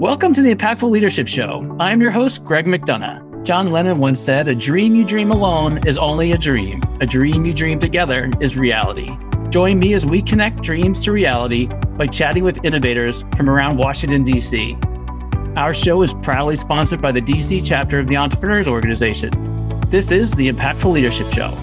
Welcome to the Impactful Leadership Show. I'm your host, Greg McDonough. John Lennon once said, A dream you dream alone is only a dream. A dream you dream together is reality. Join me as we connect dreams to reality by chatting with innovators from around Washington, D.C. Our show is proudly sponsored by the DC chapter of the Entrepreneurs Organization. This is the Impactful Leadership Show.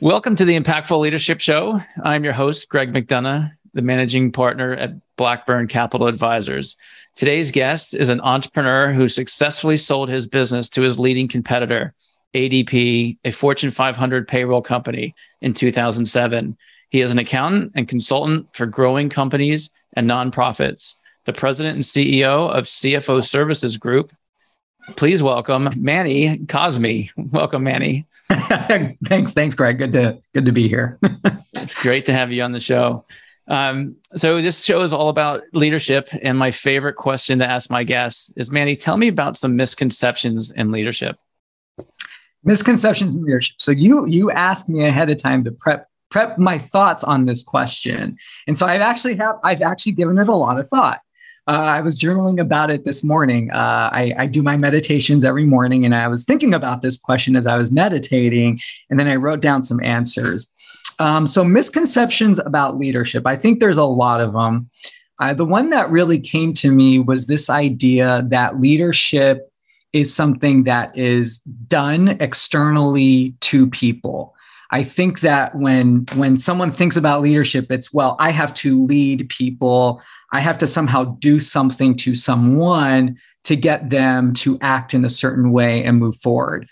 Welcome to the Impactful Leadership Show. I'm your host, Greg McDonough, the managing partner at Blackburn Capital Advisors. Today's guest is an entrepreneur who successfully sold his business to his leading competitor, ADP, a Fortune 500 payroll company, in 2007. He is an accountant and consultant for growing companies and nonprofits, the president and CEO of CFO Services Group. Please welcome Manny Cosme. Welcome, Manny. thanks, thanks, Greg. Good to good to be here. it's great to have you on the show. Um, so this show is all about leadership, and my favorite question to ask my guests is, Manny, tell me about some misconceptions in leadership. Misconceptions in leadership. So you you asked me ahead of time to prep prep my thoughts on this question, and so I've actually have I've actually given it a lot of thought. Uh, I was journaling about it this morning. Uh, I, I, do my meditations every morning, and I was thinking about this question as I was meditating, and then I wrote down some answers. Um, so, misconceptions about leadership. I think there's a lot of them. Uh, the one that really came to me was this idea that leadership is something that is done externally to people. I think that when when someone thinks about leadership, it's well, I have to lead people. I have to somehow do something to someone to get them to act in a certain way and move forward.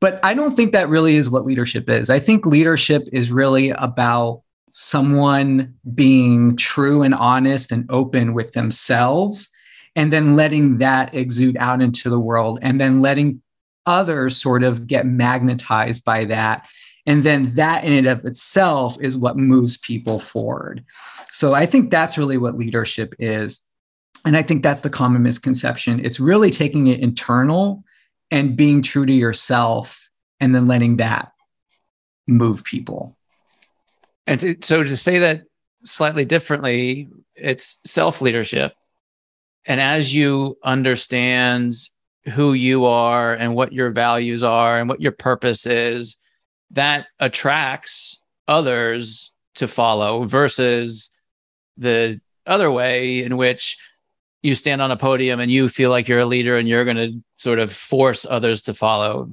But I don't think that really is what leadership is. I think leadership is really about someone being true and honest and open with themselves and then letting that exude out into the world and then letting others sort of get magnetized by that. And then that in and of itself is what moves people forward. So i think that's really what leadership is. And i think that's the common misconception. It's really taking it internal and being true to yourself and then letting that move people. And to, so to say that slightly differently, it's self leadership. And as you understand who you are and what your values are and what your purpose is, that attracts others to follow versus the other way in which you stand on a podium and you feel like you're a leader and you're going to sort of force others to follow.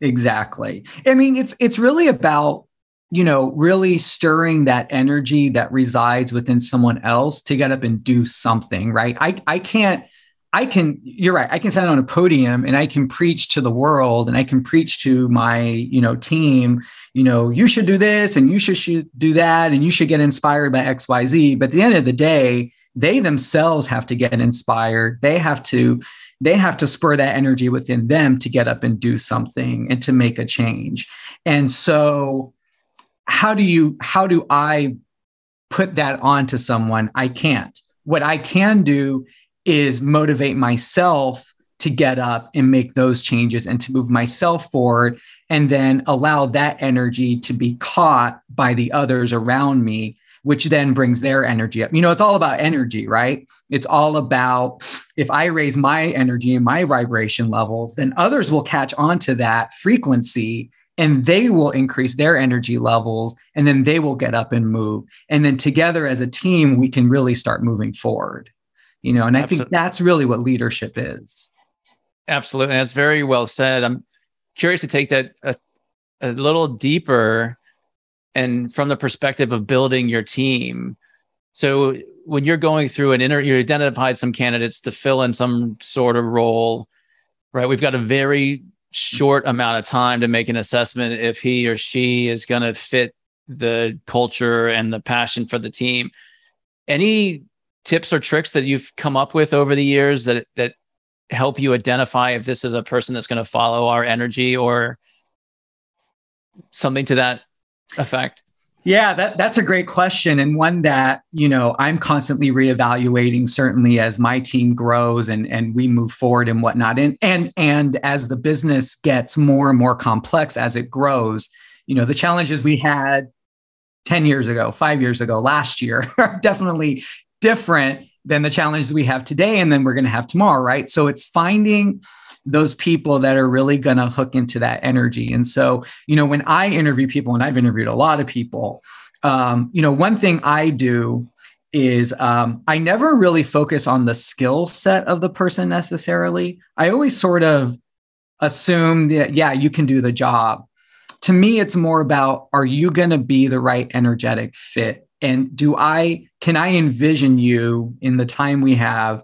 Exactly. I mean it's it's really about you know really stirring that energy that resides within someone else to get up and do something right? I i can't I can, you're right. I can stand on a podium and I can preach to the world and I can preach to my, you know, team, you know, you should do this and you should, should do that and you should get inspired by XYZ. But at the end of the day, they themselves have to get inspired. They have to, they have to spur that energy within them to get up and do something and to make a change. And so how do you, how do I put that onto someone? I can't. What I can do is motivate myself to get up and make those changes and to move myself forward and then allow that energy to be caught by the others around me which then brings their energy up. You know it's all about energy right? It's all about if i raise my energy and my vibration levels then others will catch on to that frequency and they will increase their energy levels and then they will get up and move. And then together as a team we can really start moving forward you know and i Absolutely. think that's really what leadership is Absolutely. That's very well said. I'm curious to take that a, a little deeper and from the perspective of building your team. So when you're going through an inter, you identified some candidates to fill in some sort of role, right? We've got a very short amount of time to make an assessment if he or she is going to fit the culture and the passion for the team. Any tips or tricks that you've come up with over the years that that help you identify if this is a person that's going to follow our energy or something to that effect? Yeah, that, that's a great question and one that, you know, I'm constantly reevaluating certainly as my team grows and, and we move forward and whatnot. And, and, and as the business gets more and more complex as it grows, you know, the challenges we had 10 years ago, five years ago, last year are definitely different than the challenges we have today and then we're going to have tomorrow, right? So it's finding those people that are really going to hook into that energy. And so, you know, when I interview people, and I've interviewed a lot of people, um, you know, one thing I do is um, I never really focus on the skill set of the person necessarily. I always sort of assume that, yeah, you can do the job. To me, it's more about are you going to be the right energetic fit? And do I, can I envision you in the time we have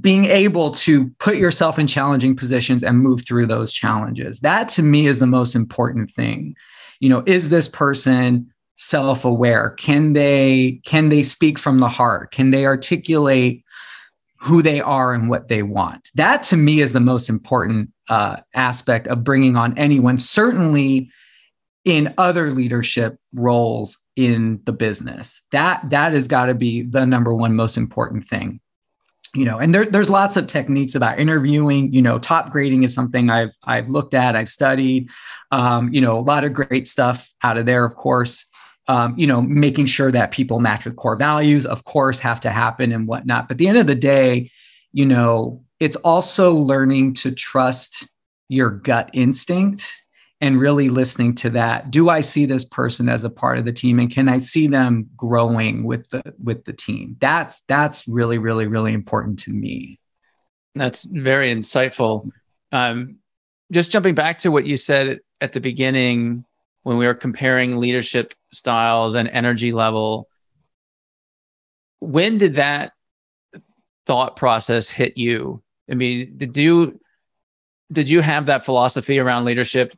being able to put yourself in challenging positions and move through those challenges? That to me is the most important thing. You know, is this person self-aware can they can they speak from the heart can they articulate who they are and what they want that to me is the most important uh, aspect of bringing on anyone certainly in other leadership roles in the business. That that has got to be the number one most important thing. You know and there, there's lots of techniques about interviewing. You know Topgrading is something i've i've looked at i've studied um, you know a lot of great stuff out of there of course. Um, you know, making sure that people match with core values, of course, have to happen and whatnot. But at the end of the day, you know, it's also learning to trust your gut instinct and really listening to that. Do I see this person as a part of the team, and can I see them growing with the with the team? That's that's really, really, really important to me. That's very insightful. Um, just jumping back to what you said at the beginning when we were comparing leadership styles and energy level when did that thought process hit you i mean did you did you have that philosophy around leadership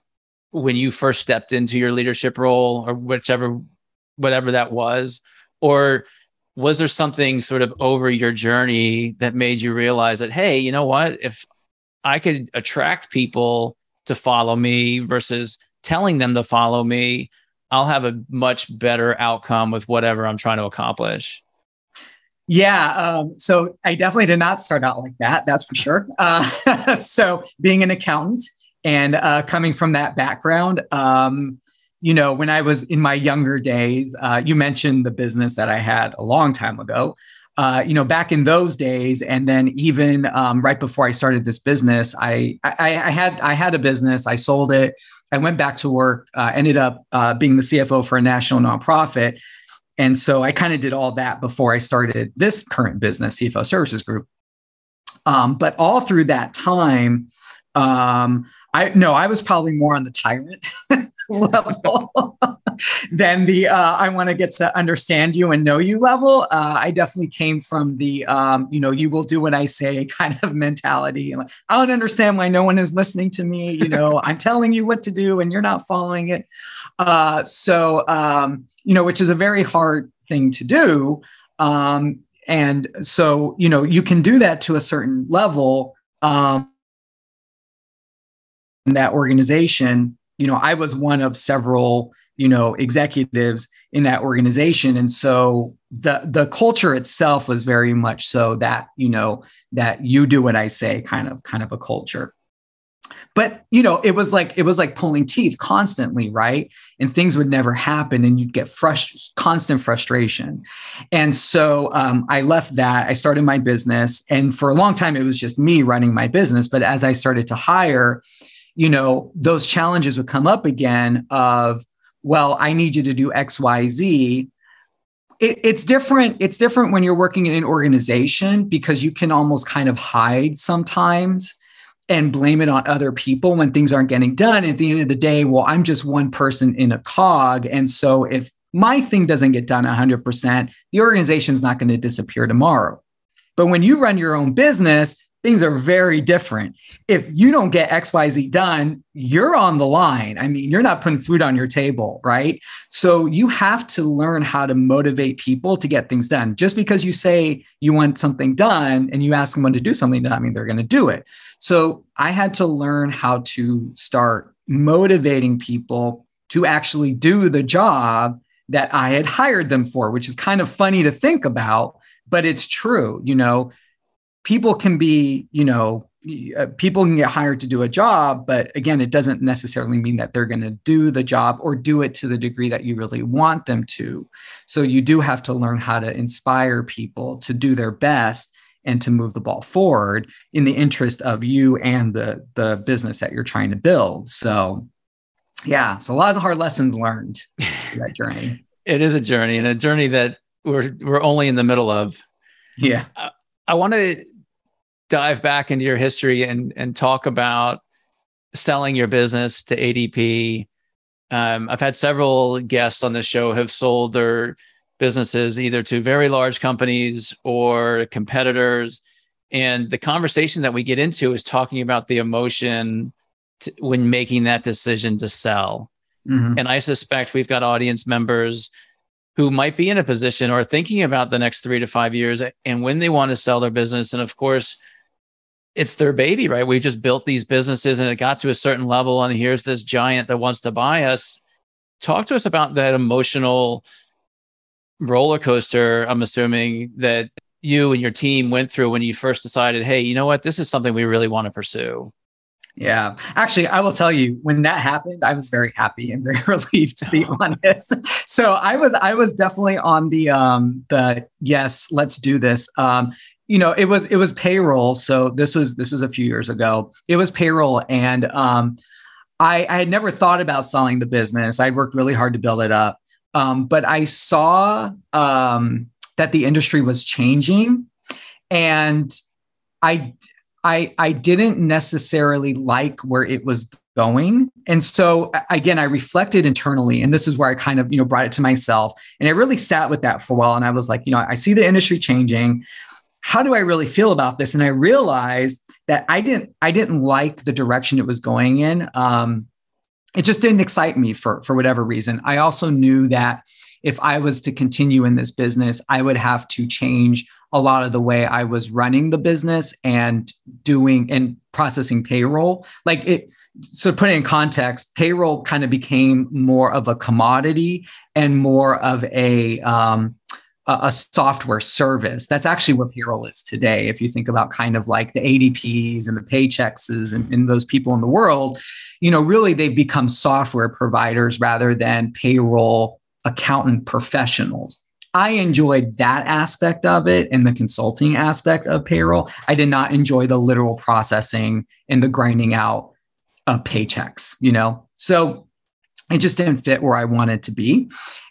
when you first stepped into your leadership role or whichever whatever that was or was there something sort of over your journey that made you realize that hey you know what if i could attract people to follow me versus telling them to follow me, I'll have a much better outcome with whatever I'm trying to accomplish. Yeah. Um, so I definitely did not start out like that. That's for sure. Uh, so being an accountant and uh, coming from that background, um, you know, when I was in my younger days, uh, you mentioned the business that I had a long time ago. Uh, you know, back in those days, and then even um, right before I started this business, I, I, I had I had a business. I sold it. I went back to work, uh, ended up uh, being the CFO for a national nonprofit. And so I kind of did all that before I started this current business, CFO Services Group. Um, but all through that time, um, I no, I was probably more on the tyrant level than the uh, I want to get to understand you and know you level. Uh, I definitely came from the um, you know you will do what I say kind of mentality. Like, I don't understand why no one is listening to me. You know, I'm telling you what to do and you're not following it. Uh, so um, you know, which is a very hard thing to do. Um, and so you know, you can do that to a certain level. Um, that organization you know i was one of several you know executives in that organization. And so the the culture itself was very much so that you know that you do what i say kind of kind of a culture. But you know it was like it was like pulling teeth constantly right? And things would never happen and you'd get frust- constant frustration. And so um, i left that. I started my business and for a long time it was just me running my business. But as i started to hire you know, those challenges would come up again of, well, I need you to do X, Y, Z. It, it's different. It's different when you're working in an organization because you can almost kind of hide sometimes and blame it on other people when things aren't getting done. At the end of the day, well, I'm just one person in a cog. And so if my thing doesn't get done 100%, the organization's not going to disappear tomorrow. But when you run your own business, things are very different. If you don't get XYZ done, you're on the line. I mean, you're not putting food on your table, right? So you have to learn how to motivate people to get things done. Just because you say you want something done and you ask someone to do something, doesn't mean they're going to do it. So I had to learn how to start motivating people to actually do the job that I had hired them for, which is kind of funny to think about, but it's true. You know, people can be, you know, uh, people can get hired to do a job, but again, it doesn't necessarily mean that they're going to do the job or do it to the degree that you really want them to. So you do have to learn how to inspire people to do their best and to move the ball forward in the interest of you and the the business that you're trying to build. So yeah, so a lot of hard lessons learned that journey. it is a journey and a journey that we're we're only in the middle of. Yeah. I, I want to dive back into your history and and talk about selling your business to ADP. Um, I've had several guests on the show have sold their businesses either to very large companies or competitors. And the conversation that we get into is talking about the emotion to, when making that decision to sell. Mm-hmm. And I suspect we've got audience members who might be in a position or thinking about the next three to five years and when they want to sell their business. And of course, it's their baby, right? We just built these businesses and it got to a certain level, and here's this giant that wants to buy us. Talk to us about that emotional roller coaster. I'm assuming that you and your team went through when you first decided, hey, you know what? This is something we really want to pursue. Yeah. Actually, I will tell you when that happened, I was very happy and very relieved to be honest. So I was I was definitely on the um the yes, let's do this. Um you know, it was it was payroll. So this was this was a few years ago. It was payroll and um I, I had never thought about selling the business. I worked really hard to build it up. Um, but I saw um, that the industry was changing and I I I didn't necessarily like where it was going. And so again, I reflected internally, and this is where I kind of you know brought it to myself, and I really sat with that for a while. And I was like, you know, I see the industry changing. How do I really feel about this? And I realized that I didn't I didn't like the direction it was going in. Um, it just didn't excite me for for whatever reason. I also knew that if I was to continue in this business, I would have to change a lot of the way I was running the business and doing and processing payroll. Like it, so put it in context, payroll kind of became more of a commodity and more of a, um, a software service. That's actually what payroll is today. If you think about kind of like the ADPs and the Paychexes and, and those people in the world, you know, really they've become software providers rather than payroll accountant professionals. I enjoyed that aspect of it and the consulting aspect of payroll. I did not enjoy the literal processing and the grinding out of paychecks, you know? So it just didn't fit where I wanted to be.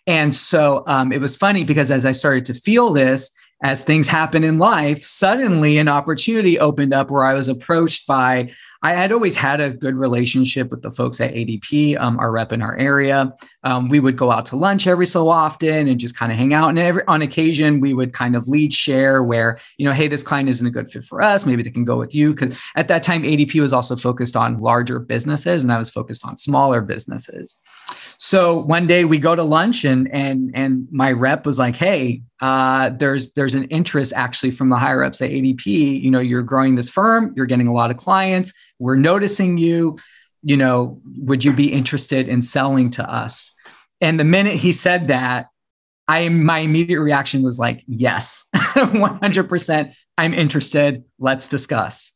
And so um, it was funny because as I started to feel this, as things happen in life, suddenly an opportunity opened up where I was approached by I had always had a good relationship with the folks at ADP, um, our rep in our area. Um, we would go out to lunch every so often and just kind of hang out. And every on occasion, we would kind of lead share where, you know, hey, this client isn't a good fit for us. Maybe they can go with you. Because at that time, ADP was also focused on larger businesses and I was focused on smaller businesses. So one day we go to lunch and and and my rep was like, "Hey, uh, there's there's an interest actually from the higher ups at ADP. You know, you're growing this firm, you're getting a lot of clients, we're noticing you. You know, would you be interested in selling to us?" And the minute he said that, I my immediate reaction was like, "Yes, 100%. I'm interested. Let's discuss."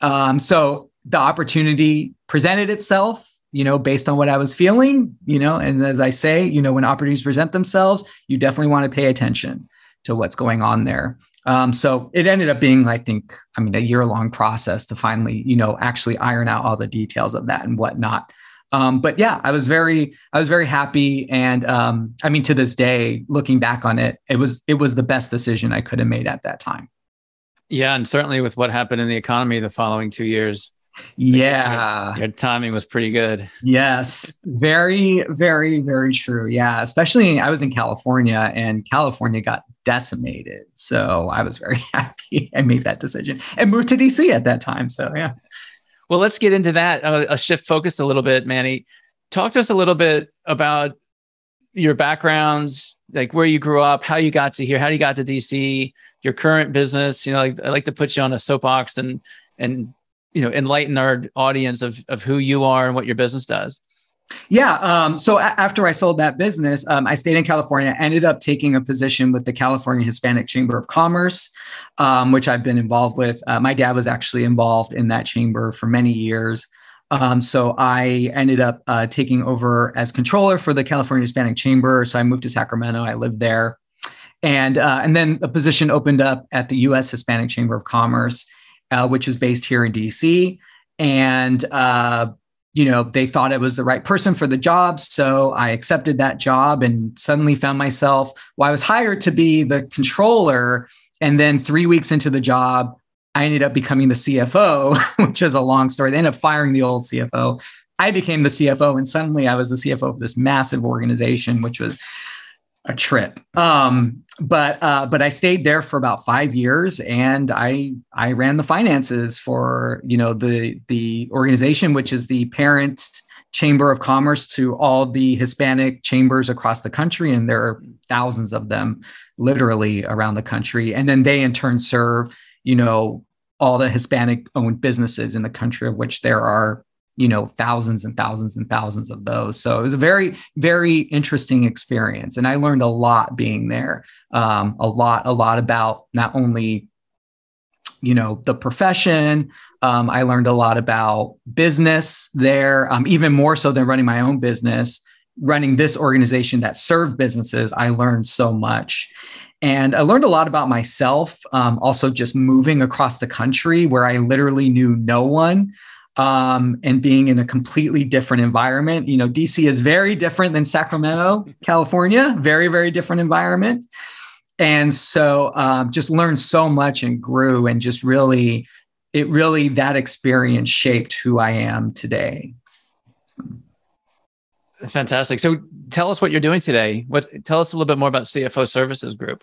Um, so the opportunity presented itself you know, based on what I was feeling, you know, and as I say, you know, when opportunities present themselves, you definitely want to pay attention to what's going on there. Um, so it ended up being, I think, I mean, a year long process to finally, you know, actually iron out all the details of that and whatnot. Um, but yeah, I was very, I was very happy, and um, I mean, to this day, looking back on it, it was, it was the best decision I could have made at that time. Yeah, and certainly with what happened in the economy the following two years, yeah. Your, your, timing was pretty good. Yes. Very, very, very true. Yeah. Especially I was in California and California got decimated. So I was very happy I made that decision and moved to DC at that time. So yeah. Well, let's get into that. Uh, a shift focus a little bit, Manny. Talk to us a little bit about your backgrounds, like where you grew up, how you got to here, how you got to DC, your current business. You know, like, I like to put you on a soapbox and and you know enlighten our audience of of who you are and what your business does Yeah. Um, so a- after I sold that business, um, I stayed in California, ended up taking a position with the California Hispanic Chamber of Commerce, um, which I've been involved with. Uh, my dad was actually involved in that chamber for many years. Um, so I ended up uh, taking over as controller for the California Hispanic Chamber. So I moved to Sacramento. I lived there, and uh, and then a position opened up at the U.S. Hispanic Chamber of Commerce, uh, which is based here in D.C. And uh, you know they thought it was the right person for the job, so I accepted that job and suddenly found myself. Well, I was hired to be the controller, and then three weeks into the job, I ended up becoming the CFO, which is a long story. They ended up firing the old CFO. I became the CFO, and suddenly I was the CFO of this massive organization, which was a trip. Um, but uh, but I stayed there for about five years, and I I ran the finances for you know the the organization, which is the parent chamber of commerce to all the Hispanic chambers across the country, and there are thousands of them, literally around the country. And then they in turn serve you know, all the Hispanic owned businesses in the country, of which there are, you know, thousands and thousands and thousands of those. So it was a very, very interesting experience. And I learned a lot being there. Um, a lot, a lot about not only you know the profession um, i learned a lot about business there um, even more so than running my own business running this organization that served businesses i learned so much and I learned a lot about myself, um, also just moving across the country where I literally knew no one um, and being in a completely different environment. You know, DC is very different than Sacramento, California, very, very different environment. And so um, just learned so much and grew and just really, it really, that experience shaped who I am today. Fantastic. So tell us what you're doing today. What tell us a little bit more about CFO Services Group.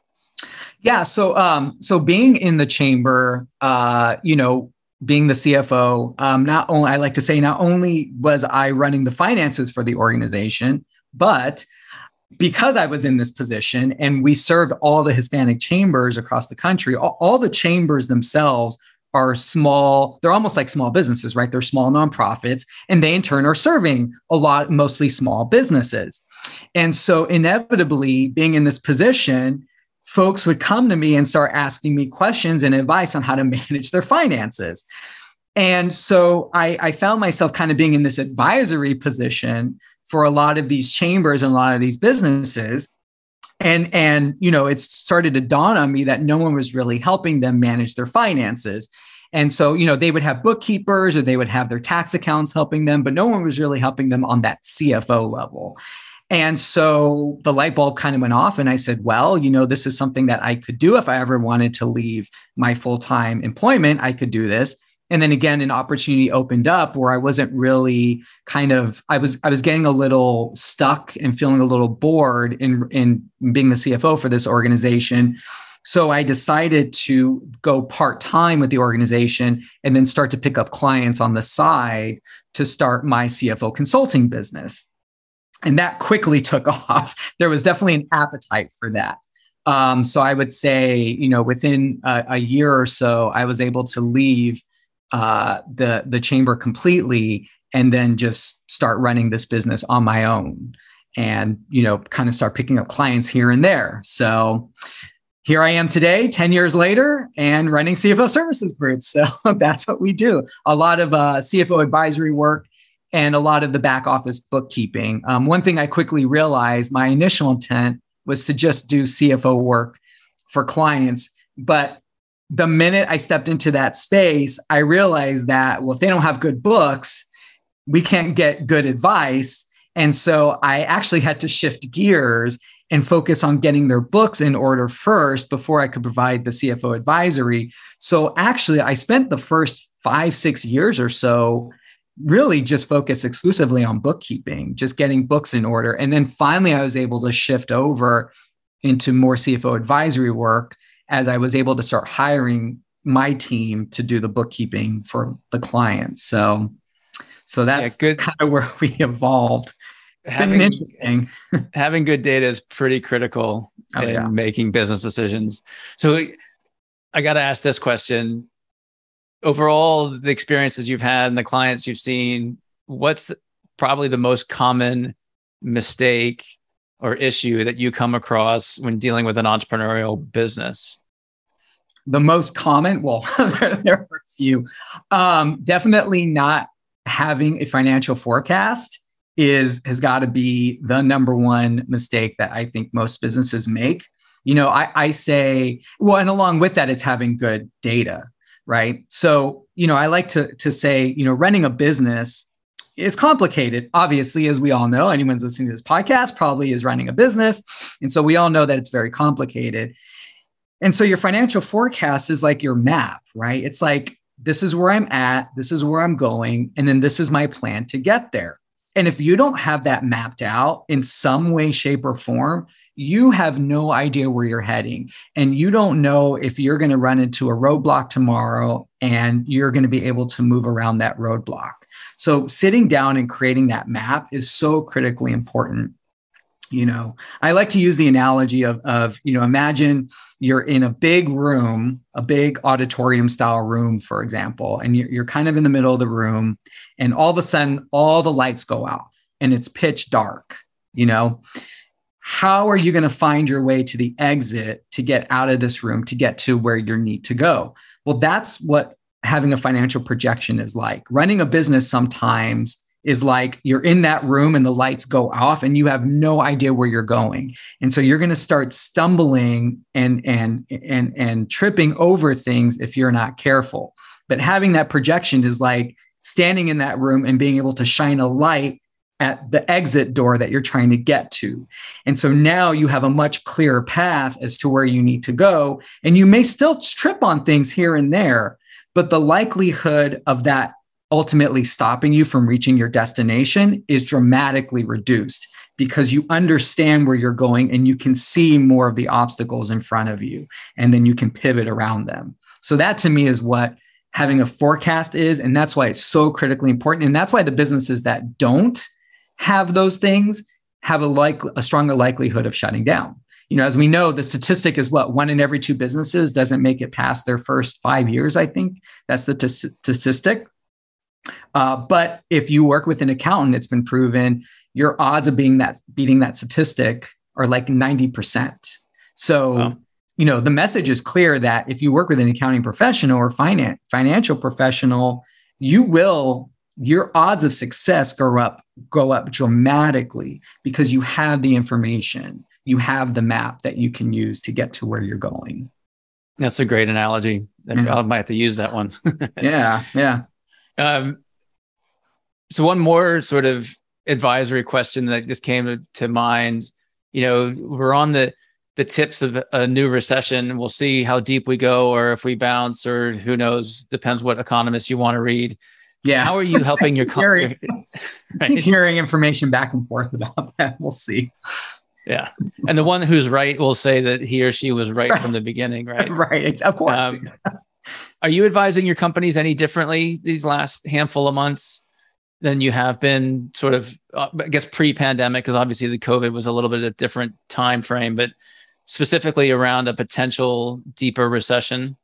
Yeah, so um so being in the chamber uh you know being the CFO um not only I like to say not only was I running the finances for the organization but because I was in this position and we served all the Hispanic chambers across the country, all, all, the chambers themselves are small, they're almost like small businesses, right? They're small nonprofits, and they in turn are serving a lot, mostly small businesses. And so, inevitably, being in this position, folks would come to me and start asking me questions and advice on how to manage their finances. And so I, I, found myself kind of being in this advisory position for a lot of these chambers and a lot of these businesses. And and you know it started to dawn on me that no one was really helping them manage their finances. And so you know they would have bookkeepers or they would have their tax accounts helping them but no one was really helping them on that cfo level and so the light bulb kind of went off and i said well you know this is something that i could do if i ever wanted to leave my full-time employment i could do this. And then again an opportunity opened up where i wasn't really kind of i was i was getting a little stuck and feeling a little bored in in being the cfo for this organization. So i decided to go part-time with the organization and then start to pick up clients on the side to start my cfo consulting business and that quickly took off. There was definitely an appetite for that. Um, so i would say you know within a, a year or so i was able to leave uh, the the chamber completely and then just start running this business on my own and you know kind of start picking up clients here and there. So here i am today 10 years later and running cfo services group. So that's what we do. A lot of uh, cfo advisory work and a lot of the back office bookkeeping um, one thing i quickly realized my initial intent was to just do cfo work for clients but the minute I stepped into that space, I realized that, well, if they don't have good books, we can't get good advice. And so I actually had to shift gears and focus on getting their books in order first before I could provide the CFO advisory. So actually, I spent the first five, six years or so really just focus exclusively on bookkeeping, just getting books in order. And then finally, I was able to shift over into more CFO advisory work as I was able to start hiring my team to do the bookkeeping for the clients. So, so that's yeah, good. kind of where we evolved. It's having, been interesting. having good data is pretty critical oh, in yeah. making business decisions. So, I got to ask this question: Overall, the experiences you've had and the clients you've seen, what's probably the most common mistake or issue that you come across when dealing with an entrepreneurial business? The most common, well, there, are a few. Um, definitely not having a financial forecast is has got to be the number one mistake that I think most businesses make. You know, I, I say, well, and along with that, it's having good data, right? So, you know, I like to to say, you know, running a business it's complicated, obviously, as we all know. Anyone's listening to this podcast probably is running a business. And so we all know that it's very complicated. And so your financial forecast is like your map, right? It's like, this is where I'm at, this is where I'm going, and then this is my plan to get there. And if you don't have that mapped out in some way, shape, or form, you have no idea where you're heading. And you don't know if you're going to run into a roadblock tomorrow and you're going to be able to move around that roadblock. So, sitting down and creating that map is so critically important. You know, I like to use the analogy of, of you know, imagine you're in a big room, a big auditorium style room, for example, and you're, you're kind of in the middle of the room, and all of a sudden, all the lights go off and it's pitch dark, you know how are you going to find your way to the exit to get out of this room to get to where you need to go? Well that's what having a financial projection is like. Running a business sometimes is like you're in that room and the lights go off and you have no idea where you're going. And so you're going to start stumbling and and and and tripping over things if you're not careful. But having that projection is like standing in that room and being able to shine a light at the exit door that you're trying to get to. And so now you have a much clearer path as to where you need to go. And you may still trip on things here and there, but the likelihood of that ultimately stopping you from reaching your destination is dramatically reduced because you understand where you're going and you can see more of the obstacles in front of you. And then you can pivot around them. So that to me is what having a forecast is. And that's why it's so critically important. And that's why the businesses that don't have those things have a like a stronger likelihood of shutting down. You know, as we know, the statistic is what one in every two businesses doesn't make it past their first five years. I think that's the t- statistic. Uh, but if you work with an accountant, it's been proven your odds of being that beating that statistic are like ninety percent. So. Wow. You know, the message is clear that if you work with an accounting professional or finance financial professional, you will your odds of success go up go up dramatically because you have the information. You have the map that you can use to get to where you're going. That's a great analogy. Mm-hmm. i might have to use that one. Yeah yeah. Um, so one more sort of advisory question that just came to, to mind. You know we're on the the tips of a new recession. We'll see how deep we go or if we bounce or who knows depends what economists you want to read yeah. How are you helping your company? right? Keep hearing information back and forth about that. We'll see. Yeah. And the one who's right will say that he or she was right, right. from the beginning, right? right. It's, Of course. Um, are you advising your companies any differently these last handful of months than you have been sort of, uh, I guess, pre pandemic? Because obviously the COVID was a little bit of a different time frame, but specifically around a potential deeper recession?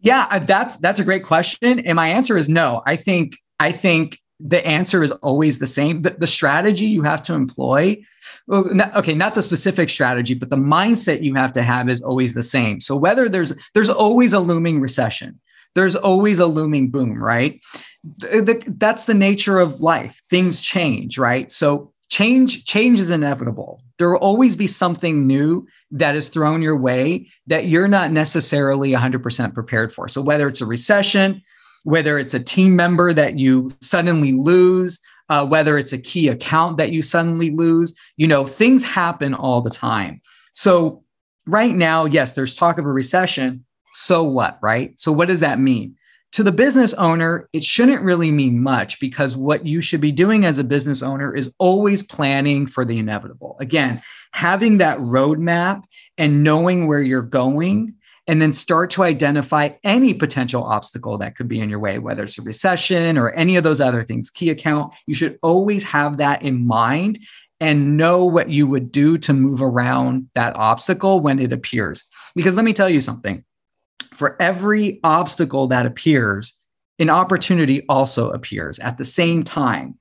Yeah, uh, that's that's a great question, and my answer is no. I think I think the answer is always the same. The, the strategy you have to employ, okay, not the specific strategy, but the mindset you have to have is always the same. So whether there's there's always a looming recession, there's always a looming boom, right? The, the, that's the nature of life. Things change, right? So change change is inevitable. There will always be something new that is thrown your way that you're not necessarily 100% prepared for. So whether it's a recession whether it's a team member that you suddenly lose uh, whether it's a key account that you suddenly lose you know things happen all the time. So right now yes there's talk of a recession. So what right? So what does that mean to the business owner, it shouldn't really mean much because what you should be doing as a business owner is always planning for the inevitable. Again, having that roadmap and knowing where you're going, and then start to identify any potential obstacle that could be in your way, whether it's a recession or any of those other things, key account. You should always have that in mind and know what you would do to move around that obstacle when it appears. Because let me tell you something for every obstacle that appears, an opportunity also appears at the same time.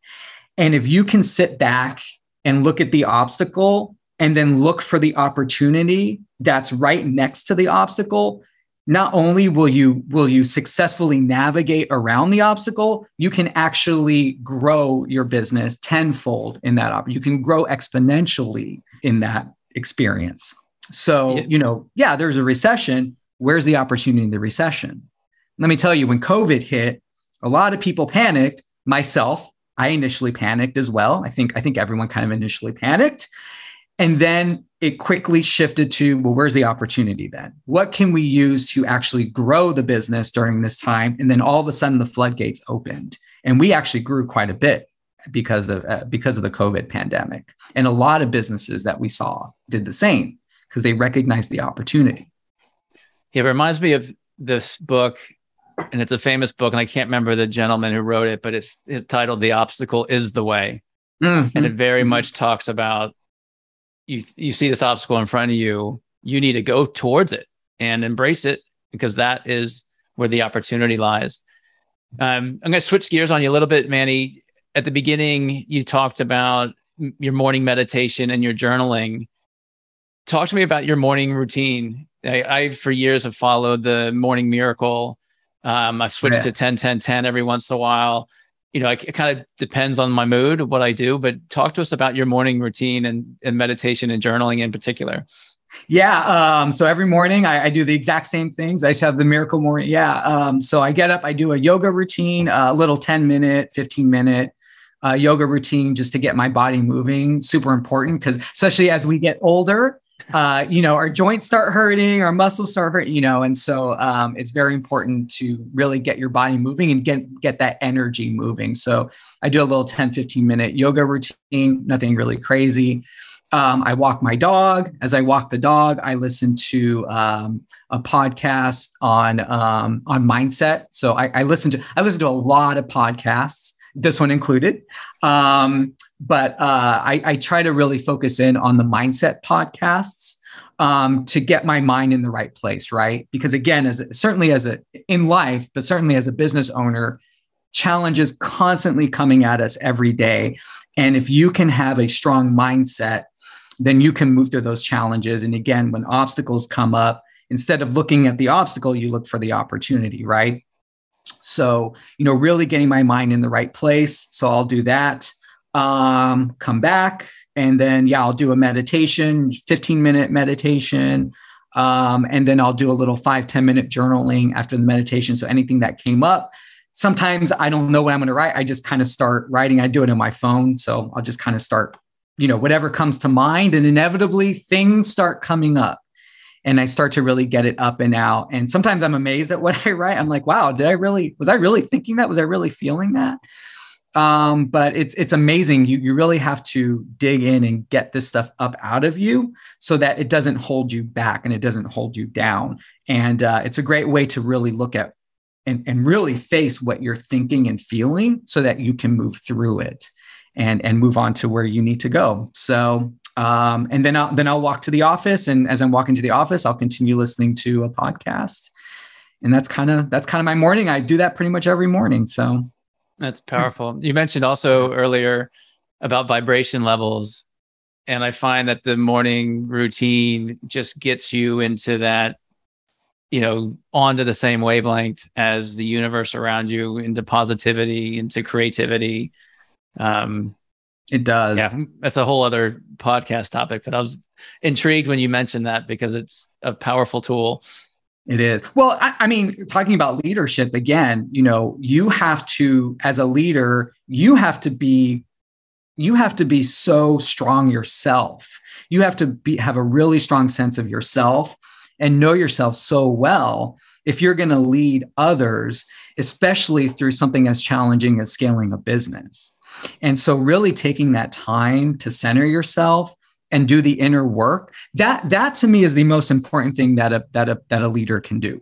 And if you can sit back and look at the obstacle and then look for the opportunity that's right next to the obstacle, not only will you will you successfully navigate around the obstacle you can actually grow your business tenfold in that op- you can grow exponentially in that experience so you know yeah there's a recession where's the opportunity in the recession let me tell you when covid hit a lot of people panicked myself i initially panicked as well i think i think everyone kind of initially panicked and then it quickly shifted to well, where's the opportunity then? What can we use to actually grow the business during this time? And then all of a sudden, the floodgates opened, and we actually grew quite a bit because of uh, because of the COVID pandemic. And a lot of businesses that we saw did the same because they recognized the opportunity. It reminds me of this book, and it's a famous book, and I can't remember the gentleman who wrote it, but it's it's titled "The Obstacle Is the Way," mm-hmm. and it very mm-hmm. much talks about you you see this obstacle in front of you, you need to go towards it and embrace it because that is where the opportunity lies. Um, I'm going to switch gears on you a little bit, Manny. At the beginning, you talked about your morning meditation and your journaling. Talk to me about your morning routine. I, I for years have followed the morning miracle. Um, I've switched yeah. to 10, 10, 10 every once in a while you know, it kind of depends on my mood, what I do, but talk to us about your morning routine and, and meditation and journaling in particular. Yeah. Um, so every morning I, I, do the exact same things. I just have the miracle morning. Yeah. Um, so I get up, I do a yoga routine, a little 10 minute, 15 minute uh, yoga routine just to get my body moving. Super important because especially as we get older, uh, you know, our joints start hurting, our muscles start hurting, you know, and so um, it's very important to really get your body moving and get get that energy moving. So I do a little 10, 15 minute yoga routine, nothing really crazy. Um, I walk my dog. As I walk the dog, I listen to um, a podcast on um, on mindset. So I, I listen to I listen to a lot of podcasts this one included. But uh, I, I, try to really focus in on the mindset podcasts um, to get my mind in the right place, right? Because again, as certainly as a in life, but certainly as a business owner, challenges constantly coming at us every day. And if you can have a strong mindset, then you can move through those challenges. And again, when obstacles come up, instead of looking at the obstacle, you look for the opportunity, right? So, you know, really getting my mind in the right place. So I'll do that. Um, come back, and then, yeah, I'll do a meditation, 15 minute meditation. Um, and then I'll do a little five ten minute journaling after the meditation. So anything that came up, sometimes I don't know what I'm going to write. I just kind of start writing. I do it on my phone. So I'll just kind of start, you know, whatever comes to mind. And inevitably things start coming up and I start to really get it up and out. And sometimes I'm amazed at what I write. I'm like, wow, did I really, was I really thinking that? Was I really feeling that? Um, but it's it's amazing. You you really have to dig in and get this stuff up out of you so that it doesn't hold you back and it doesn't hold you down. And uh, it's a great way to really look at and, and really face what you're thinking and feeling so that you can move through it and and move on to where you need to go. So um, and then I'll then I'll walk to the office, and as I'm walking to the office, I'll continue listening to a podcast, and that's kind of that's kind of my morning. I do that pretty much every morning. So that's powerful. You mentioned also earlier about vibration levels, and I find that the morning routine just gets you into that, you know, onto the same wavelength as the universe around you, into positivity, into creativity. Um, it does. Yeah, that's a whole other podcast topic, but I was intrigued when you mentioned that because it's a powerful tool. It is. Well, I, I, mean, talking about leadership again, you know, you have to, as a leader, you have to be, you have to be so strong yourself. You have to be have a really strong sense of yourself and know yourself so well if you're going to lead others, especially through something as challenging as scaling a business. And so, really taking that time to center yourself and do the inner work that that to me is the most important thing that a that a that a leader can do.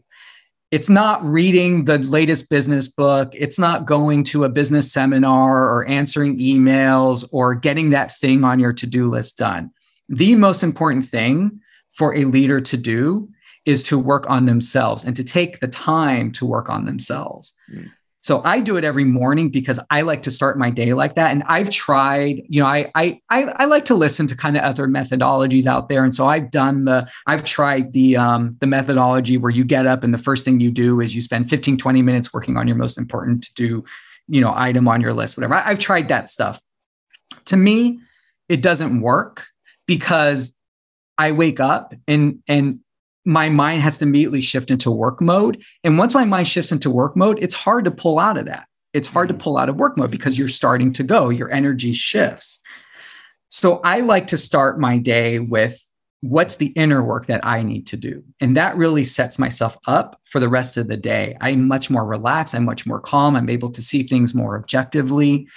It's not reading the latest business book. It's not going to a business seminar or answering emails or getting that thing on your to-do list done. The most important thing for a leader to do is to work on themselves and to take the time to work on themselves. Mm. So I do it every morning because I like to start my day like that. And I've tried, you know, I I I, like to listen to kind of other methodologies out there. And so I've done the, I've tried the um the methodology where you get up and the first thing you do is you spend 15, 20 minutes working on your most important to do, you know, item on your list, whatever. I, I've tried that stuff. To me, it doesn't work because I wake up and and my mind has to immediately shift into work mode. And once my mind shifts into work mode, it's hard to pull out of that. It's hard to mm-hmm. pull out of work mode because you're starting to go, your energy shifts. So I like to start my day with what's the inner work that I need to do. And that really sets myself up for the rest of the day. I'm much more relaxed. I'm much more calm. I'm able to see things more objectively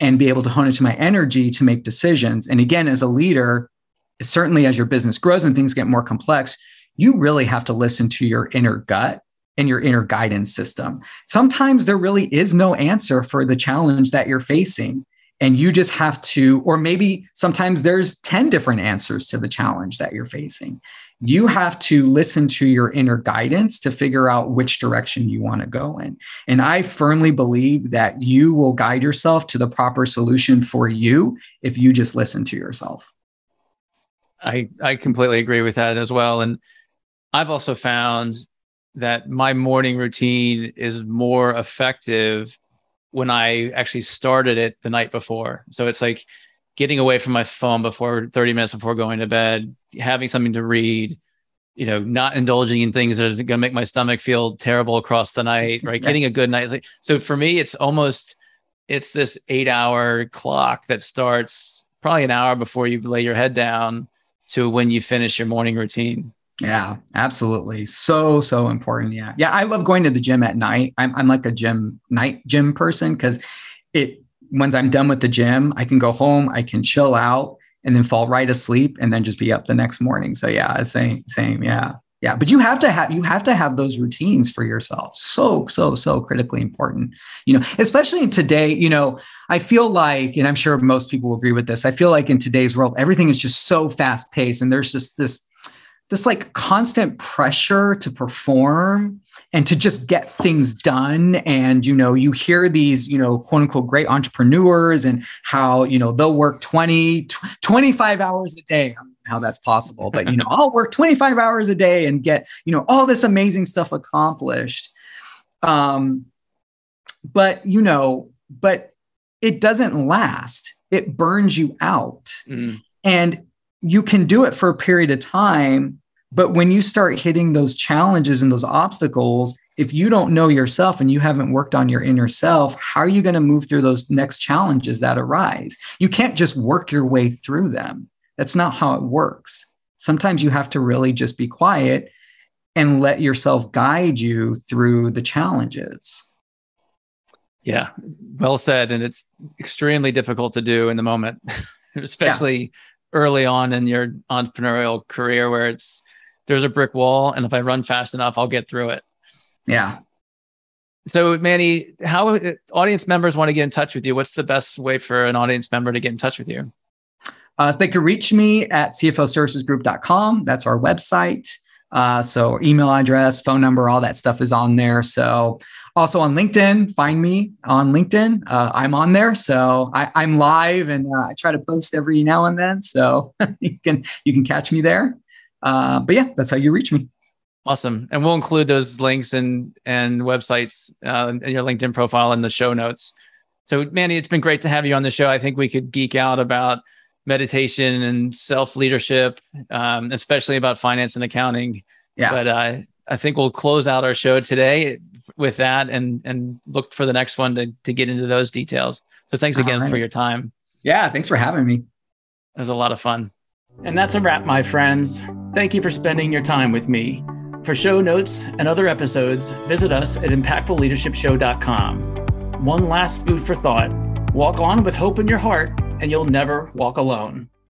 and be able to hone into my energy to make decisions. And again, as a leader, certainly as your business grows and things get more complex, you really have to listen to your inner gut and your inner guidance system. Sometimes there really is no answer for the challenge that you're facing. And you just have to, or maybe sometimes there's 10 different answers to the challenge that you're facing. You have to listen to your inner guidance to figure out which direction you want to go in. And I firmly believe that you will guide yourself to the proper solution for you if you just listen to yourself. I, I completely agree with that as well. And I've also found that my morning routine is more effective when I actually started it the night before. So it's like getting away from my phone before 30 minutes before going to bed, having something to read, you know, not indulging in things that are going to make my stomach feel terrible across the night, right? Getting a good night. So for me, it's almost it's this eight hour clock that starts probably an hour before you lay your head down to when you finish your morning routine. Yeah, absolutely. So, so important. Yeah. Yeah. I love going to the gym at night. I'm, I'm like a gym night gym person because it, once I'm done with the gym, I can go home, I can chill out and then fall right asleep and then just be up the next morning. So yeah, same, same. Yeah. Yeah. But you have to have, you have to have those routines for yourself. So, so, so critically important, you know, especially in today, you know, I feel like, and I'm sure most people agree with this. I feel like in today's world, everything is just so fast paced and there's just this, this like constant pressure to perform and to just get things done. And you know you hear these you know quote unquote great entrepreneurs and how you know they'll work 20 25 hours a day. How that's possible but you know i'll work 25 hours a day and get you know all this amazing stuff accomplished. Um but you know but it doesn't last. It burns you out. Mm. and you can do it for a period of time. But when you start hitting those challenges and those obstacles, if you don't know yourself and you haven't worked on your inner self, how are you going to move through those next challenges that arise? You can't just work your way through them. That's not how it works. Sometimes you have to really just be quiet and let yourself guide you through the challenges. Yeah, well said. And it's extremely difficult to do in the moment, especially early on in your entrepreneurial career where it's there's a brick wall and if i run fast enough i'll get through it. Yeah. So manny how audience members want to get in touch with you. What's the best way for an audience member to get in touch with you? Uh, they can reach me at cfoservicesgroup.com that's our website. Uh, so email address, phone number, all that stuff is on there. So also on LinkedIn, find me on LinkedIn. Uh, I'm on there, so I, am live and uh, I try to post every now and then. So you can you can catch me there. Uh, but yeah, that's how you reach me. Awesome, and we'll include those links and and websites uh, and your LinkedIn profile in the show notes. So Manny, it's been great to have you on the show. I think we could geek out about meditation and self leadership, um, especially about finance and accounting. Yeah. But uh, I think we'll close out our show today with that and and look for the next one to to get into those details. So thanks again right. for your time. Yeah, thanks for having me. It was a lot of fun. And that's a wrap, my friends. Thank you for spending your time with me. For show notes and other episodes, visit us at impactfulleadershipshow.com. One last food for thought walk on with hope in your heart and you'll never walk alone.